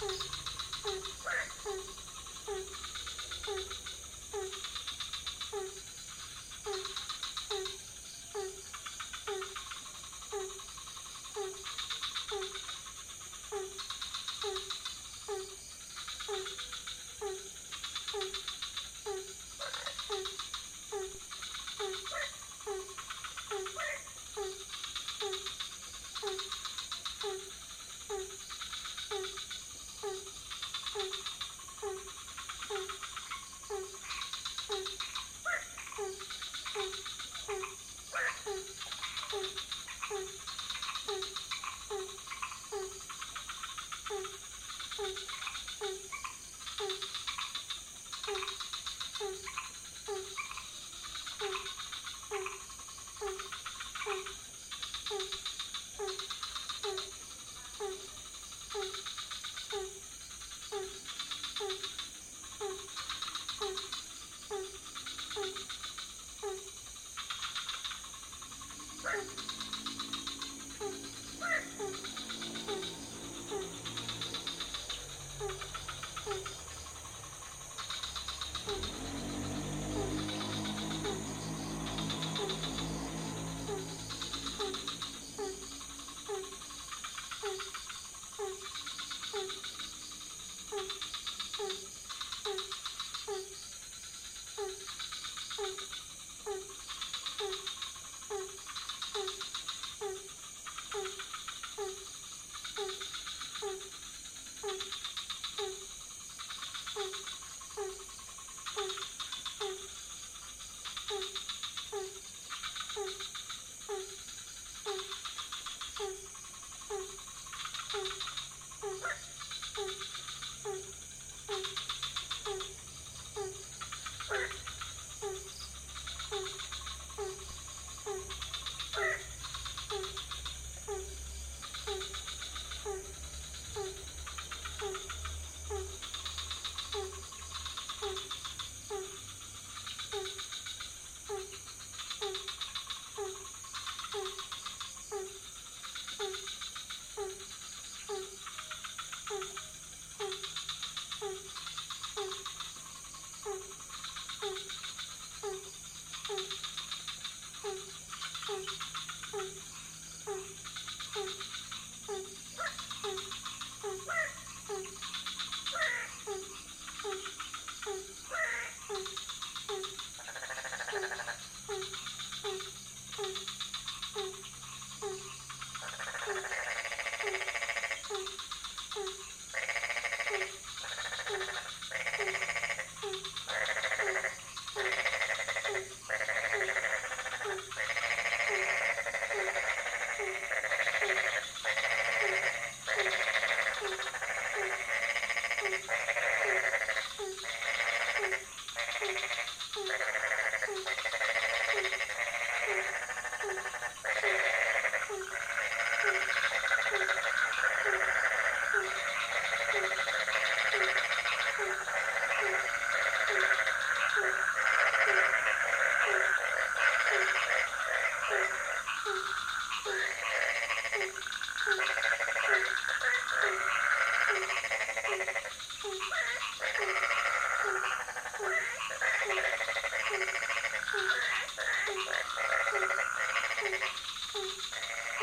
Bye.